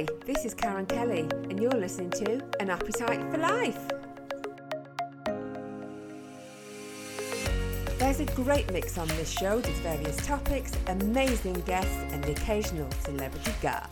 Hi, this is Karen Kelly, and you're listening to An Appetite for Life. There's a great mix on this show with various topics, amazing guests, and the occasional celebrity guest.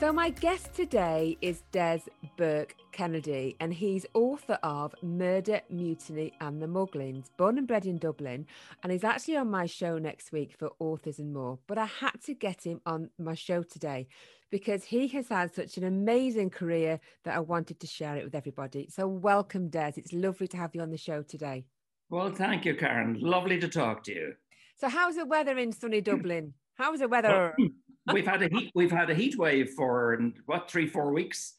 So, my guest today is Des Burke Kennedy, and he's author of Murder, Mutiny, and the Muglins, born and bred in Dublin. And he's actually on my show next week for Authors and More. But I had to get him on my show today because he has had such an amazing career that I wanted to share it with everybody. So, welcome, Des. It's lovely to have you on the show today. Well, thank you, Karen. Lovely to talk to you. So, how's the weather in sunny Dublin? How's the weather? Well, we've had a heat we've had a heat wave for what three four weeks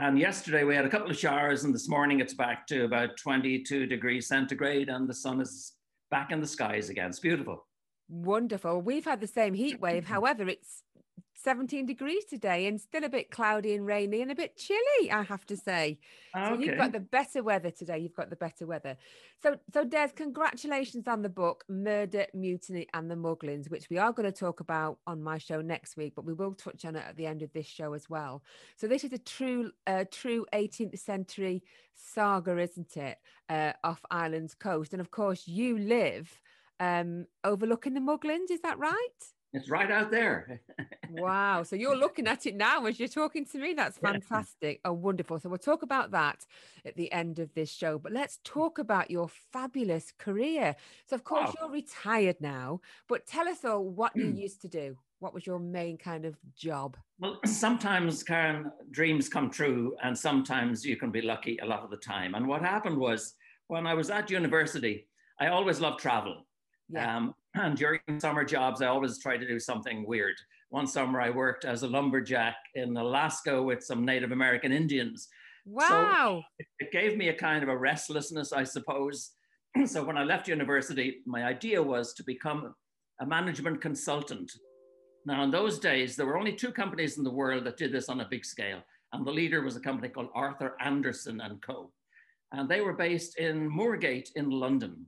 and yesterday we had a couple of showers and this morning it's back to about 22 degrees centigrade and the sun is back in the skies again. It's beautiful. Wonderful. We've had the same heat wave. However it's 17 degrees today and still a bit cloudy and rainy and a bit chilly, I have to say. Okay. So you've got the better weather today. You've got the better weather. So, so Des, congratulations on the book Murder, Mutiny, and the Muglins, which we are going to talk about on my show next week, but we will touch on it at the end of this show as well. So this is a true, uh, true 18th century saga, isn't it, uh, off Ireland's coast? And of course, you live um, overlooking the Muglins. Is that right? It's right out there. wow. So you're looking at it now as you're talking to me. That's fantastic. Oh, wonderful. So we'll talk about that at the end of this show. But let's talk about your fabulous career. So, of course, wow. you're retired now, but tell us all what you used to do. What was your main kind of job? Well, sometimes, Karen, dreams come true, and sometimes you can be lucky a lot of the time. And what happened was when I was at university, I always loved travel. Yeah. Um, and during summer jobs, I always try to do something weird. One summer, I worked as a lumberjack in Alaska with some Native American Indians. Wow. So it gave me a kind of a restlessness, I suppose. so when I left university, my idea was to become a management consultant. Now, in those days, there were only two companies in the world that did this on a big scale. And the leader was a company called Arthur Andersen and Co. And they were based in Moorgate in London.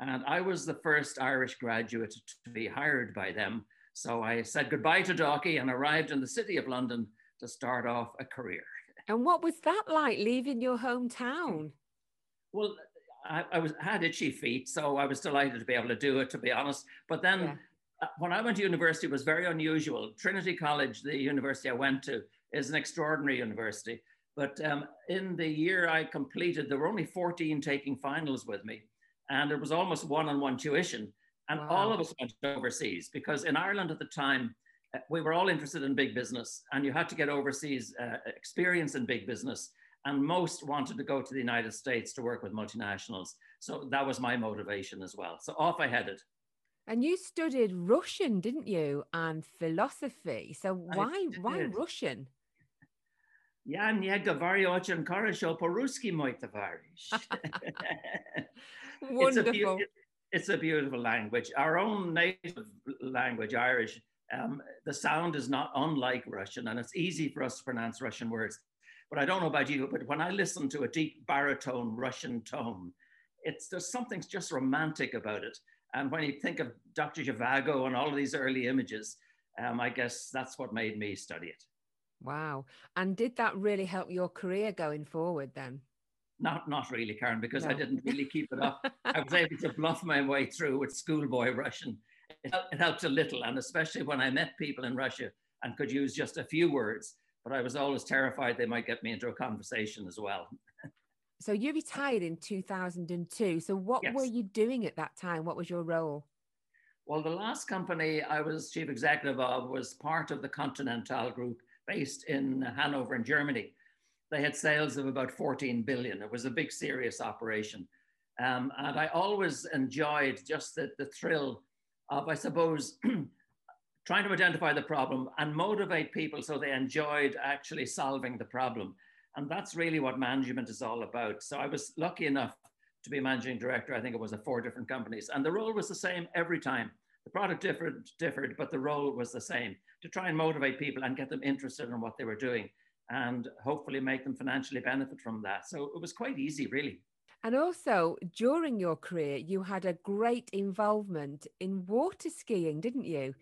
And I was the first Irish graduate to be hired by them. So I said goodbye to Dalkey and arrived in the city of London to start off a career. And what was that like leaving your hometown? Well, I, I was had itchy feet, so I was delighted to be able to do it, to be honest. But then yeah. Uh, when I went to university, it was very unusual. Trinity College, the university I went to, is an extraordinary university. But um, in the year I completed, there were only 14 taking finals with me and it was almost one-on-one tuition. And wow. all of us went overseas because in Ireland at the time, uh, we were all interested in big business, and you had to get overseas uh, experience in big business. And most wanted to go to the United States to work with multinationals. So that was my motivation as well. So off I headed. And you studied Russian, didn't you? And philosophy. So why why Russian? Ja, nie говори очень хорошо по-русски, мой товарищ. Wonderful. It's a, it's a, beautiful language. Our own native language, Irish, um, the sound is not unlike Russian, and it's easy for us to pronounce Russian words. But I don't know about you, but when I listen to a deep baritone Russian tone, it's there's something just romantic about it. And when you think of Dr. Zhivago and all of these early images, um, I guess that's what made me study it. Wow. And did that really help your career going forward then? Not, not really, Karen, because no. I didn't really keep it up. I was able to bluff my way through with schoolboy Russian. It, it helped a little, and especially when I met people in Russia and could use just a few words. But I was always terrified they might get me into a conversation as well. so you retired in 2002. So what yes. were you doing at that time? What was your role? Well, the last company I was chief executive of was part of the Continental Group based in Hanover in Germany. They had sales of about 14 billion. It was a big, serious operation. Um, and I always enjoyed just the, the thrill of, I suppose, trying to identify the problem and motivate people so they enjoyed actually solving the problem. And that's really what management is all about. So I was lucky enough to be managing director. I think it was at four different companies. And the role was the same every time. The product differed, differed, but the role was the same to try and motivate people and get them interested in what they were doing and hopefully make them financially benefit from that. So it was quite easy, really. And also, during your career, you had a great involvement in water skiing, didn't you?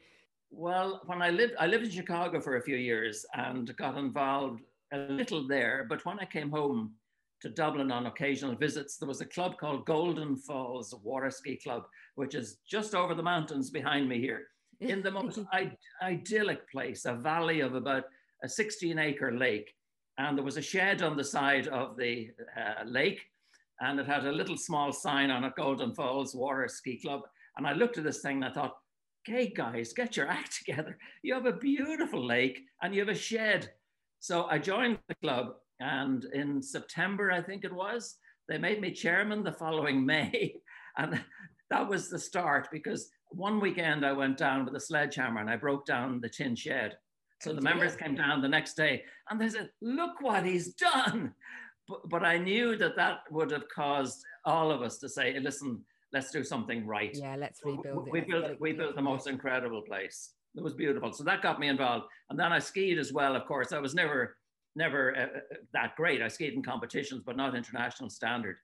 Well, when I lived, I lived in Chicago for a few years and got involved a little there. But when I came home to Dublin on occasional visits, there was a club called Golden Falls Water Ski Club, which is just over the mountains behind me here, in the most idyllic place, a valley of about a 16 acre lake. And there was a shed on the side of the uh, lake, and it had a little small sign on it Golden Falls Water Ski Club. And I looked at this thing and I thought, okay, guys, get your act together. You have a beautiful lake and you have a shed. So I joined the club, and in September, I think it was, they made me chairman the following May. And that was the start because one weekend I went down with a sledgehammer and I broke down the tin shed. So the members came down the next day and they said, Look what he's done. But, but I knew that that would have caused all of us to say, Listen, let's do something right. Yeah, let's rebuild it. We built, we built the most incredible place. It was beautiful. So that got me involved. And then I skied as well, of course. I was never, never uh, uh that great. I skied in competitions, but not international standard.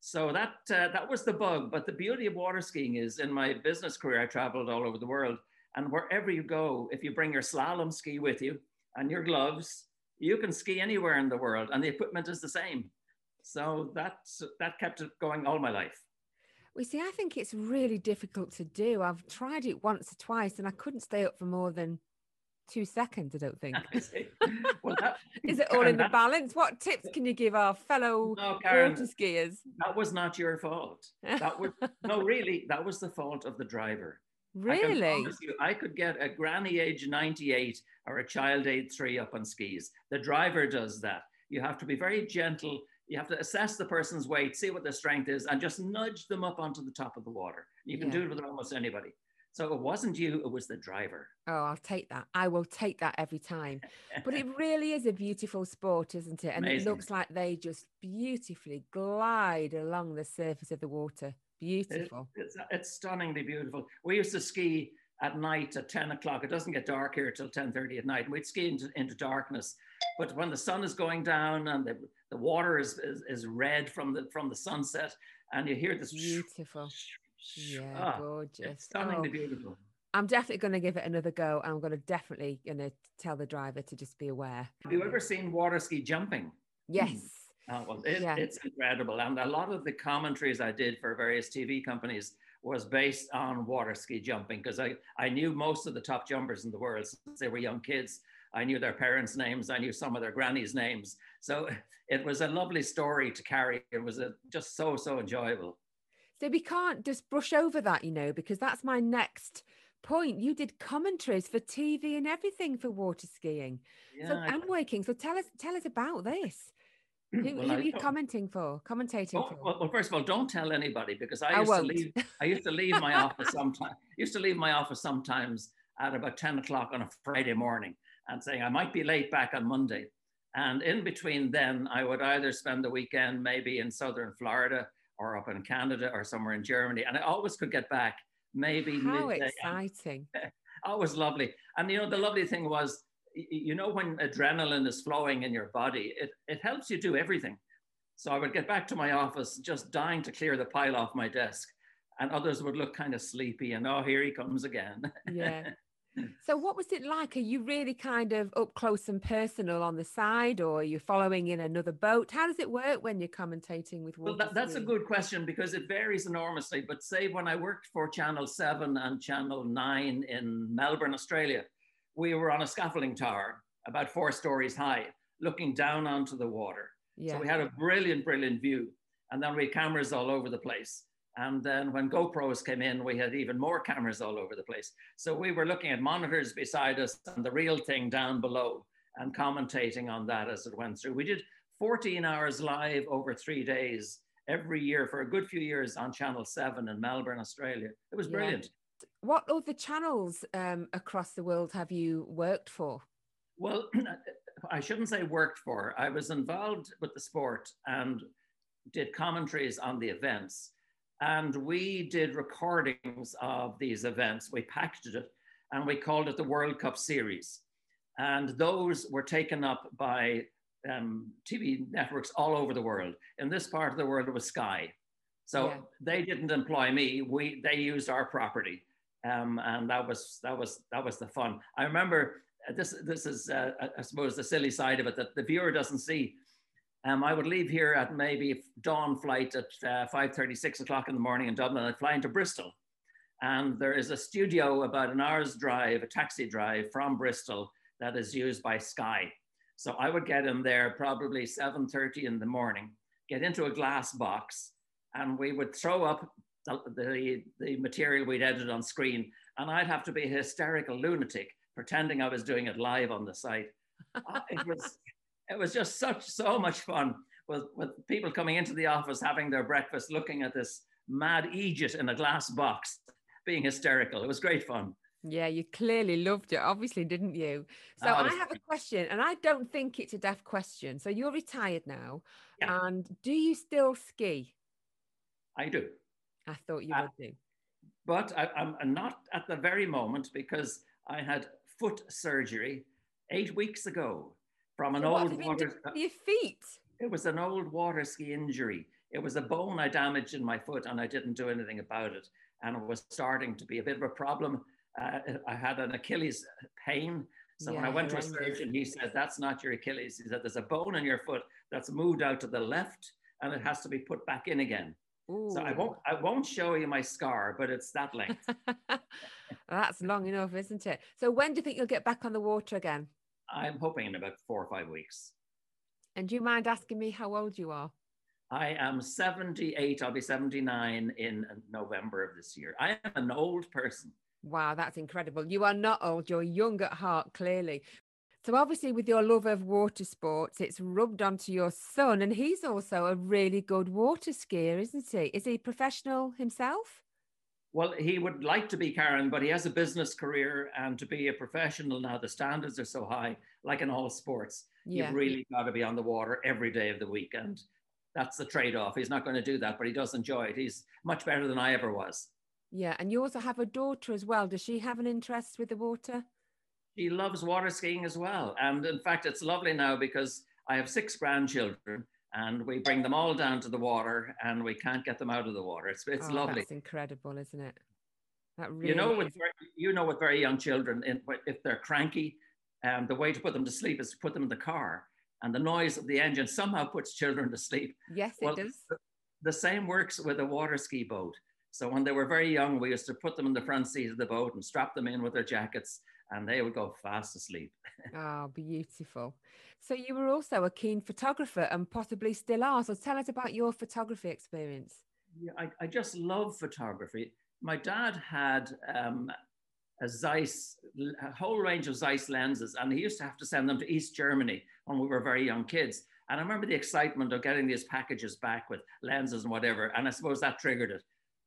So that, uh, that was the bug. But the beauty of water skiing is in my business career, I traveled all over the world. And wherever you go, if you bring your slalom ski with you and your gloves, you can ski anywhere in the world and the equipment is the same. So that's, that kept it going all my life. We see, I think it's really difficult to do. I've tried it once or twice and I couldn't stay up for more than two seconds, I don't think. well, that, Is it all Karen, in the balance? What tips can you give our fellow no, Karen, water skiers? That was not your fault. That was no, really, that was the fault of the driver. Really? I, you, I could get a granny age 98 or a child age three up on skis. The driver does that. You have to be very gentle you have to assess the person's weight, see what their strength is, and just nudge them up onto the top of the water. You can yeah. do it with almost anybody. So it wasn't you, it was the driver. Oh, I'll take that. I will take that every time. but it really is a beautiful sport, isn't it? And Amazing. it looks like they just beautifully glide along the surface of the water. Beautiful. It, it's, it's stunningly beautiful. We used to ski at night at 10 o'clock. It doesn't get dark here till 10.30 at night. And we'd ski into, into darkness. But when the sun is going down and the, the water is, is, is red from the from the sunset, and you hear this beautiful, yeah, ah, gorgeous, stunningly oh. beautiful. I'm definitely going to give it another go. I'm going to definitely going to tell the driver to just be aware. Have you ever seen water ski jumping? Yes. Hmm. Oh, well, it, yeah. it's incredible. And a lot of the commentaries I did for various TV companies was based on water ski jumping because I, I knew most of the top jumpers in the world since they were young kids. I knew their parents' names. I knew some of their grannies' names. So it was a lovely story to carry. It was a, just so, so enjoyable. So we can't just brush over that, you know, because that's my next point. You did commentaries for TV and everything for water skiing yeah, so, and waking. So tell us, tell us about this. Who, well, who are you commenting for? Commentating oh, for? Well, well, first of all, don't tell anybody because I used I to leave. I used to leave my office sometimes. Used to leave my office sometimes at about ten o'clock on a Friday morning, and saying I might be late back on Monday. And in between then, I would either spend the weekend maybe in southern Florida or up in Canada or somewhere in Germany. And I always could get back maybe How midday. exciting. always lovely. And you know, the lovely thing was, you know, when adrenaline is flowing in your body, it, it helps you do everything. So I would get back to my office just dying to clear the pile off my desk. And others would look kind of sleepy and, oh, here he comes again. Yeah. So, what was it like? Are you really kind of up close and personal on the side, or are you following in another boat? How does it work when you're commentating with Well, that, that's a good question because it varies enormously. But say when I worked for Channel 7 and Channel 9 in Melbourne, Australia, we were on a scaffolding tower about four stories high, looking down onto the water. Yeah. So we had a brilliant, brilliant view. And then we had cameras all over the place. And then when GoPros came in, we had even more cameras all over the place. So we were looking at monitors beside us and the real thing down below and commentating on that as it went through. We did 14 hours live over three days every year for a good few years on Channel 7 in Melbourne, Australia. It was brilliant. What other channels um, across the world have you worked for? Well, I shouldn't say worked for. I was involved with the sport and did commentaries on the events and we did recordings of these events. We packaged it and we called it the World Cup Series. And those were taken up by um, TV networks all over the world. In this part of the world, it was Sky. So yeah. they didn't employ me. We they used our property, um, and that was that was that was the fun. I remember uh, this. This is uh, I suppose the silly side of it that the viewer doesn't see. Um, I would leave here at maybe dawn flight at uh, 5.30, 6 o'clock in the morning in Dublin. I'd fly into Bristol. And there is a studio about an hour's drive, a taxi drive from Bristol that is used by Sky. So I would get in there probably 7.30 in the morning, get into a glass box, and we would throw up the, the, the material we'd edited on screen. And I'd have to be a hysterical lunatic pretending I was doing it live on the site. Uh, it was it was just such so much fun with, with people coming into the office having their breakfast looking at this mad Egypt in a glass box being hysterical it was great fun yeah you clearly loved it obviously didn't you so oh, i have a question and i don't think it's a deaf question so you're retired now yeah. and do you still ski i do i thought you uh, would do but I, i'm not at the very moment because i had foot surgery eight weeks ago from an so old water. Your feet. It was an old water ski injury. It was a bone I damaged in my foot, and I didn't do anything about it. And it was starting to be a bit of a problem. Uh, I had an Achilles pain. So yeah, when I went to a surgeon, he said, That's not your Achilles. He said, There's a bone in your foot that's moved out to the left and it has to be put back in again. Ooh. So I won't I won't show you my scar, but it's that length. that's long enough, isn't it? So when do you think you'll get back on the water again? I'm hoping in about four or five weeks. And do you mind asking me how old you are? I am 78. I'll be 79 in November of this year. I am an old person. Wow, that's incredible. You are not old, you're young at heart, clearly. So, obviously, with your love of water sports, it's rubbed onto your son, and he's also a really good water skier, isn't he? Is he professional himself? Well, he would like to be Karen, but he has a business career, and to be a professional now, the standards are so high, like in all sports. Yeah. You've really got to be on the water every day of the week, and that's the trade-off. He's not going to do that, but he does enjoy it. He's much better than I ever was. Yeah, and you also have a daughter as well. Does she have an interest with the water? She loves water skiing as well, and in fact, it's lovely now because I have six grandchildren and we bring them all down to the water and we can't get them out of the water. It's, it's oh, lovely. That's incredible, isn't it? That really you know, with very, you know, with very young children, if they're cranky, um, the way to put them to sleep is to put them in the car, and the noise of the engine somehow puts children to sleep. Yes, well, it does. The, the same works with a water ski boat. So when they were very young, we used to put them in the front seat of the boat and strap them in with their jackets, and they would go fast asleep. oh, beautiful. So you were also a keen photographer and possibly still are. So tell us about your photography experience. Yeah, I, I just love photography. My dad had um, a Zeiss, a whole range of Zeiss lenses, and he used to have to send them to East Germany when we were very young kids. And I remember the excitement of getting these packages back with lenses and whatever. And I suppose that triggered it.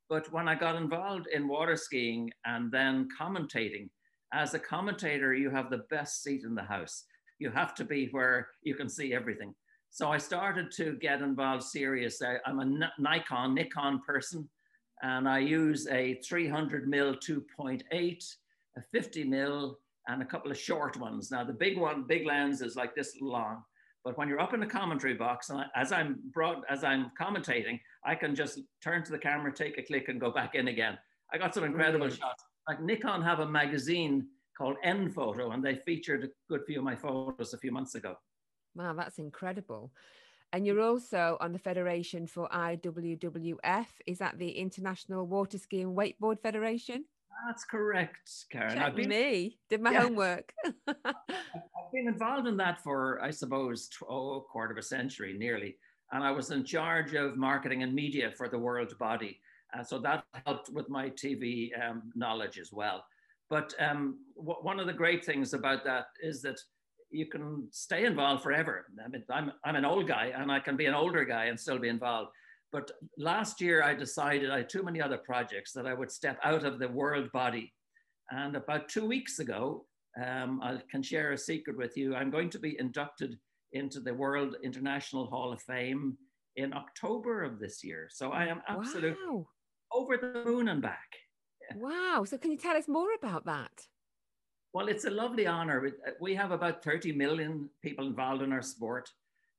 But when I got involved in water skiing and then commentating, as a commentator, you have the best seat in the house you have to be where you can see everything. So I started to get involved serious. I, am a Nikon, Nikon person, and I use a 300 mil 2.8, a 50 mil, and a couple of short ones. Now the big one, big lens is like this long, but when you're up in the commentary box, and I, as I'm brought, as I'm commentating, I can just turn to the camera, take a click, and go back in again. I got some incredible shots. Like Nikon have a magazine called N Photo, and they featured a good few of my photos a few months ago. Wow, that's incredible. And you're also on the Federation for IWWF. Is that the International Water Skiing Wakeboard Federation? That's correct, Karen. Check I've been, me, did my yeah. homework. I've been involved in that for, I suppose, oh, a quarter of a century nearly. And I was in charge of marketing and media for the world body. Uh, so that helped with my TV um, knowledge as well. But um, one of the great things about that is that you can stay involved forever. I mean, I'm, I'm an old guy and I can be an older guy and still be involved. But last year I decided I had too many other projects that I would step out of the world body. And about two weeks ago, um, I can share a secret with you. I'm going to be inducted into the World International Hall of Fame in October of this year. So I am absolutely wow. Over the moon and back. Wow. So, can you tell us more about that? Well, it's a lovely honor. We have about 30 million people involved in our sport.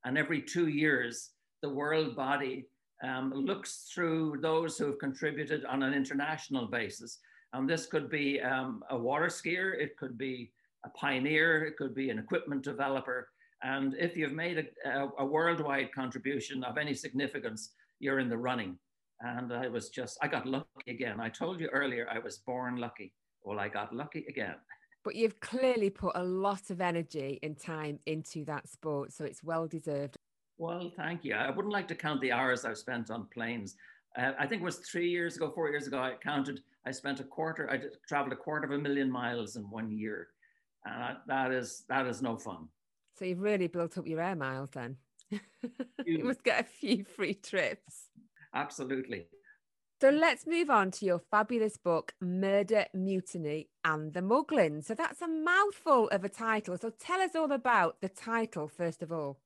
And every two years, the world body um, looks through those who have contributed on an international basis. And this could be um, a water skier, it could be a pioneer, it could be an equipment developer. And if you've made a, a, a worldwide contribution of any significance, you're in the running. And I was just, I got lucky again. I told you earlier I was born lucky. Well, I got lucky again. But you've clearly put a lot of energy and time into that sport, so it's well deserved. Well, thank you. I wouldn't like to count the hours I've spent on planes. Uh, I think it was three years ago, four years ago, I counted, I spent a quarter, I did, traveled a quarter of a million miles in one year. And that is, that is no fun. So you've really built up your air miles then. you must get a few free trips. Absolutely. So let's move on to your fabulous book, Murder, Mutiny, and the Muglins. So that's a mouthful of a title. So tell us all about the title, first of all.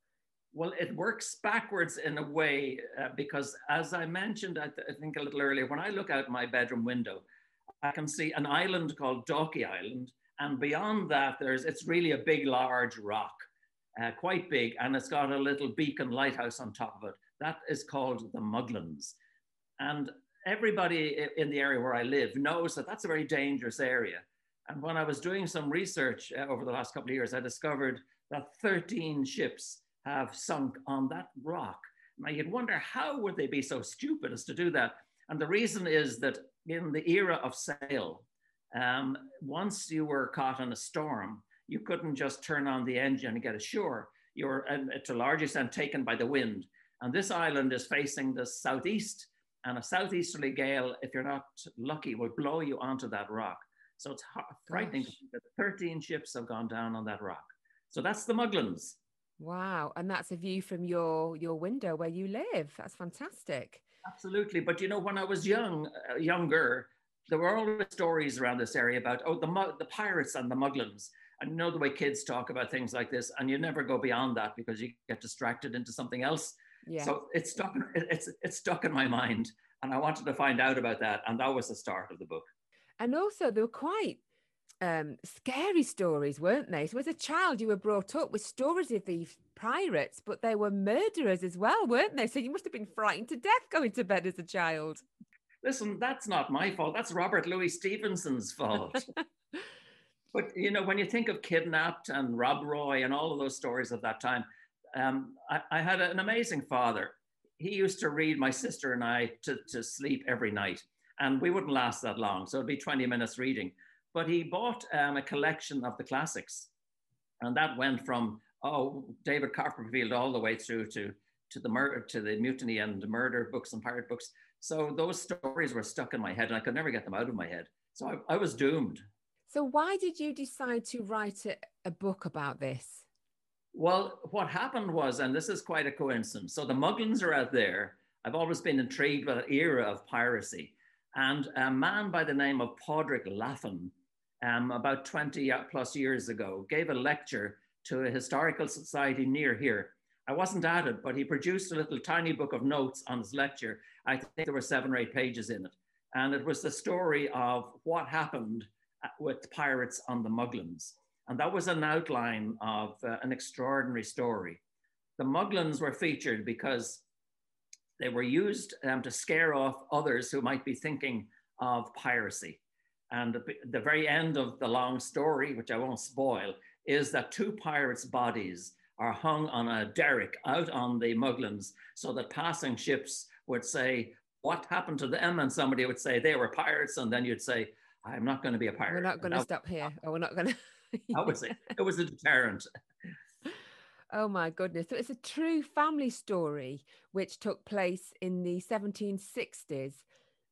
Well, it works backwards in a way uh, because, as I mentioned, I, th- I, think a little earlier, when I look out my bedroom window, I can see an island called Dalkey Island, and beyond that, there's it's really a big, large rock, uh, quite big, and it's got a little beacon lighthouse on top of it. That is called the Muglins, and everybody in the area where I live knows that that's a very dangerous area. And when I was doing some research uh, over the last couple of years, I discovered that 13 ships have sunk on that rock. Now you'd wonder how would they be so stupid as to do that? And the reason is that in the era of sail, um, once you were caught in a storm, you couldn't just turn on the engine and get ashore. You were, to a large extent, taken by the wind. And this island is facing the southeast and a southeasterly gale, if you're not lucky, will blow you onto that rock. So it's frightening that 13 ships have gone down on that rock. So that's the Muglins. Wow, and that's a view from your your window where you live. That's fantastic. Absolutely, but you know, when I was young, uh, younger, there were always stories around this area about oh the the pirates and the Muglins. And you know the way kids talk about things like this, and you never go beyond that because you get distracted into something else. Yeah. So it's stuck. It's it's stuck in my mind, and I wanted to find out about that, and that was the start of the book. And also, they were quite um, scary stories, weren't they? So, as a child, you were brought up with stories of these pirates, but they were murderers as well, weren't they? So, you must have been frightened to death going to bed as a child. Listen, that's not my fault. That's Robert Louis Stevenson's fault. but you know, when you think of kidnapped and Rob Roy and all of those stories of that time, um, I, I, had an amazing father. He used to read my sister and I to, to sleep every night, and we wouldn't last that long. So it'd be 20 minutes reading. But he bought um, a collection of the classics, and that went from oh David Copperfield all the way through to to the murder to the mutiny and murder books and pirate books. So those stories were stuck in my head, and I could never get them out of my head. So I, I was doomed. So why did you decide to write a, a book about this? Well, what happened was, and this is quite a coincidence. So the Muglins are out there. I've always been intrigued by the era of piracy. And a man by the name of Pádraig Laffan, um, about 20 plus years ago, gave a lecture to a historical society near here. I wasn't at it, but he produced a little tiny book of notes on his lecture. I think there were seven or eight pages in it. And it was the story of what happened uh, with pirates on the Muglins. And that was an outline of uh, an extraordinary story. The Muglins were featured because they were used um, to scare off others who might be thinking of piracy. And the, the very end of the long story, which I won't spoil, is that two pirates' bodies are hung on a derrick out on the Muglins so that passing ships would say, What happened to them? And somebody would say, They were pirates. And then you'd say, I'm not going to be a pirate. We're not going to stop here. Or we're not going to. I would say it was a deterrent. Oh my goodness. So it's a true family story which took place in the 1760s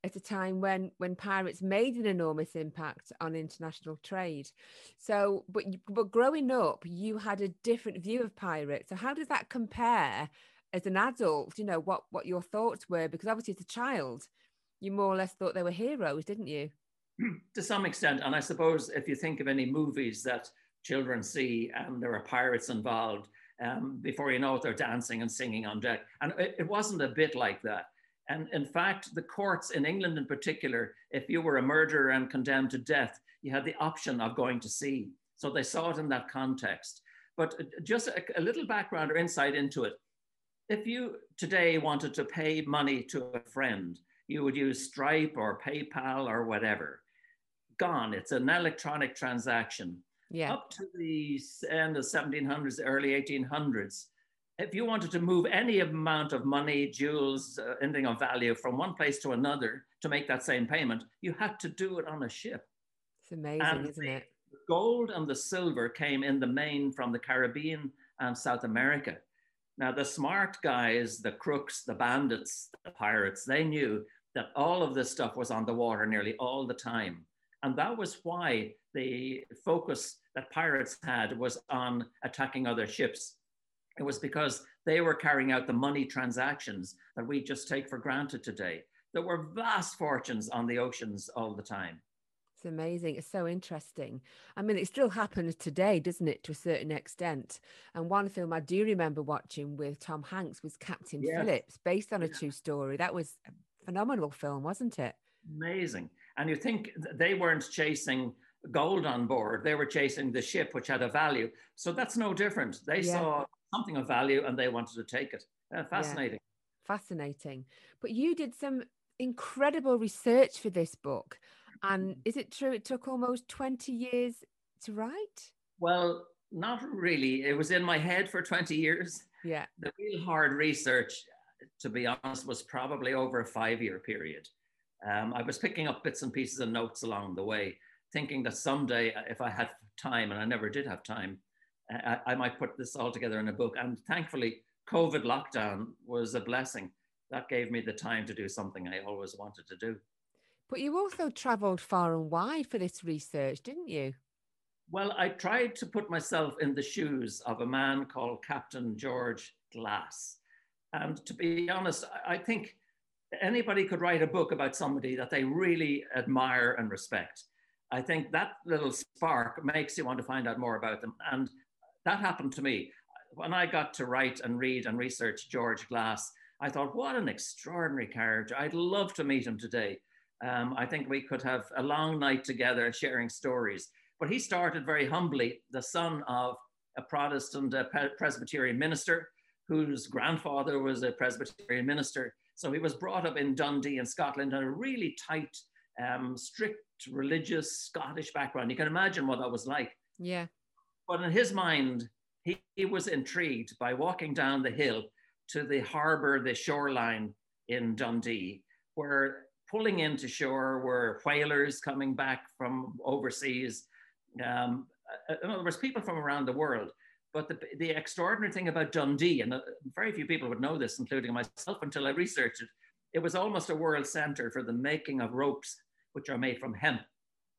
at a time when when pirates made an enormous impact on international trade. So but but growing up you had a different view of pirates. So how does that compare as an adult, you know, what what your thoughts were because obviously as a child you more or less thought they were heroes, didn't you? to some extent. And I suppose if you think of any movies that children see and there are pirates involved, um, before you know it, they're dancing and singing on deck. And it, it wasn't a bit like that. And in fact, the courts in England in particular, if you were a murderer and condemned to death, you had the option of going to sea. So they saw it in that context. But uh, just a, a little background or insight into it. If you today wanted to pay money to a friend, you would use Stripe or PayPal or whatever. Gone. It's an electronic transaction. Yeah. Up to the end of 1700s, early 1800s, if you wanted to move any amount of money, jewels, uh, anything of value from one place to another to make that same payment, you had to do it on a ship. It's amazing, and isn't it? Gold and the silver came in the main from the Caribbean and South America. Now, the smart guys, the crooks, the bandits, the pirates, they knew that all of this stuff was on the water nearly all the time. And that was why the focus that pirates had was on attacking other ships it was because they were carrying out the money transactions that we just take for granted today. There were vast fortunes on the oceans all the time. It's amazing. It's so interesting. I mean, it still happens today, doesn't it, to a certain extent? And one film I do remember watching with Tom Hanks was Captain yeah. Phillips, based on a true story. That was a phenomenal film, wasn't it? Amazing. And you think they weren't chasing gold on board, they were chasing the ship, which had a value. So that's no different. They yeah. saw something of value and they wanted to take it. Uh, fascinating. Yeah. Fascinating. But you did some incredible research for this book. And mm-hmm. is it true it took almost 20 years to write? Well, not really. It was in my head for 20 years. Yeah. The real hard research, to be honest, was probably over a five year period. Um, I was picking up bits and pieces of notes along the way, thinking that someday, if I had time, and I never did have time, I, I might put this all together in a book. And thankfully, COVID lockdown was a blessing. That gave me the time to do something I always wanted to do. But you also traveled far and wide for this research, didn't you? Well, I tried to put myself in the shoes of a man called Captain George Glass. And to be honest, I think anybody could write a book about somebody that they really admire and respect. I think that little spark makes you want to find out more about them. And that happened to me. When I got to write and read and research George Glass, I thought, what an extraordinary character. I'd love to meet him today. Um, I think we could have a long night together sharing stories. But he started very humbly, the son of a Protestant uh, Presbyterian minister whose grandfather was a Presbyterian minister. So he was brought up in Dundee in Scotland in a really tight, um, strict religious Scottish background. You can imagine what that was like. Yeah. But in his mind, he, he was intrigued by walking down the hill to the harbor, the shoreline in Dundee, where pulling into shore were whalers coming back from overseas. Um, uh, in other words, people from around the world. But the, the extraordinary thing about Dundee, and uh, very few people would know this, including myself, until I researched it, it was almost a world center for the making of ropes, which are made from hemp.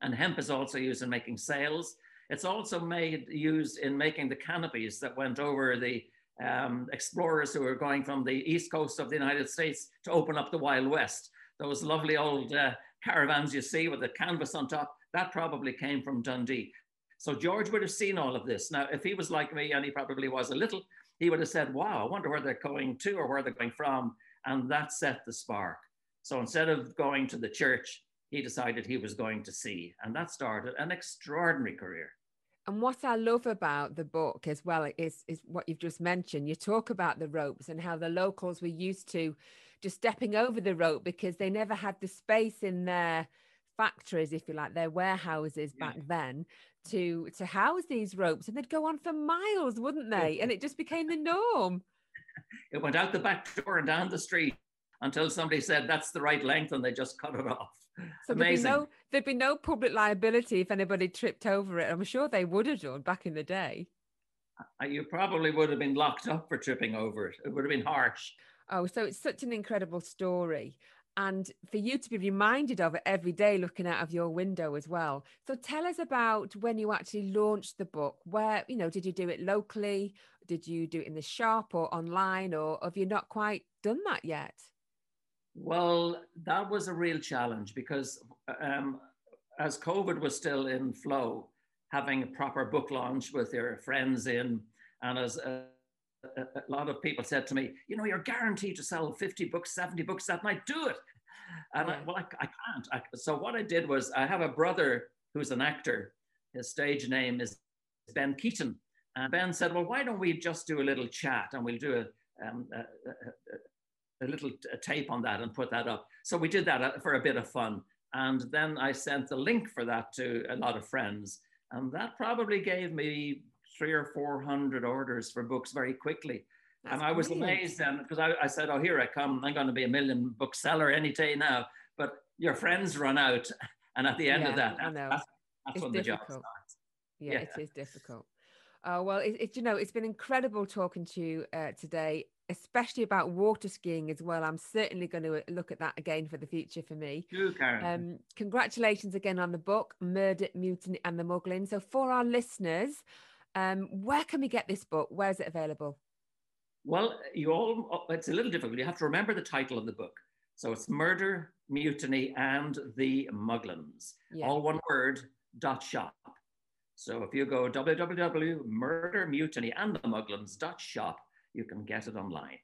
And hemp is also used in making sails. It's also made used in making the canopies that went over the um, explorers who were going from the east coast of the United States to open up the Wild West. Those lovely old uh, caravans you see with the canvas on top, that probably came from Dundee. So George would have seen all of this. Now, if he was like me, and he probably was a little, he would have said, wow, I wonder where they're going to or where they're going from. And that set the spark. So instead of going to the church, he decided he was going to sea. And that started an extraordinary career. And what I love about the book as well is, is what you've just mentioned. You talk about the ropes and how the locals were used to just stepping over the rope because they never had the space in their factories, if you like, their warehouses yeah. back then to to house these ropes. And they'd go on for miles, wouldn't they? And it just became the norm. It went out the back door and down the street until somebody said that's the right length and they just cut it off. So Amazing. There'd be, no, there'd be no public liability if anybody tripped over it. I'm sure they would have done back in the day. Uh, you probably would have been locked up for tripping over it. It would have been harsh. Oh, so it's such an incredible story. And for you to be reminded of it every day looking out of your window as well. So tell us about when you actually launched the book. Where, you know, did you do it locally? Did you do it in the shop or online? Or have you not quite done that yet? Well, that was a real challenge because um, as COVID was still in flow, having a proper book launch with your friends in, and as a, a, lot of people said to me, you know, you're guaranteed to sell 50 books, 70 books that night, do it. And. I, well, I, I can't. I, so what I did was I have a brother who's an actor. His stage name is Ben Keaton. And Ben said, well, why don't we just do a little chat and we'll do a, um, a, a, a little tape on that and put that up. So we did that uh, for a bit of fun. And then I sent the link for that to a lot of friends. And that probably gave me three or 400 orders for books very quickly. That's and I was brilliant. amazed then because I, I, said, Oh, here I come. I'm going to be a million bookseller any day now. But your friends run out. And at the end yeah, of that, that's, that's when difficult. the job starts. Yeah, yeah, it is difficult. Uh, well, it, it, you know, it's been incredible talking to you uh, today, especially about water skiing as well. I'm certainly going to uh, look at that again for the future for me. You. Um, congratulations again on the book, Murder, Mutiny, and the Muglin. So, for our listeners, um, where can we get this book? Where is it available? Well, you all, it's a little difficult. You have to remember the title of the book. So it's Murder, Mutiny, and the Muglins. Yeah. All one word, dot shop. So if you go www.murdermutinyandthemuglins.shop, you can get it online.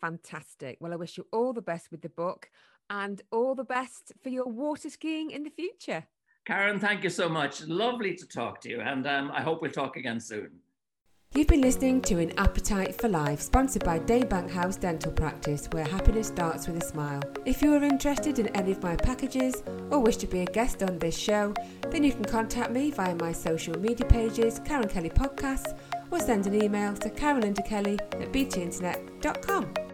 Fantastic. Well, I wish you all the best with the book and all the best for your water skiing in the future. Karen, thank you so much. Lovely to talk to you, and um, I hope we'll talk again soon. You've been listening to An Appetite for Life, sponsored by Daybank House Dental Practice, where happiness starts with a smile. If you are interested in any of my packages or wish to be a guest on this show, then you can contact me via my social media pages, Karen Kelly Podcasts, or send an email to kelly at btinternet.com.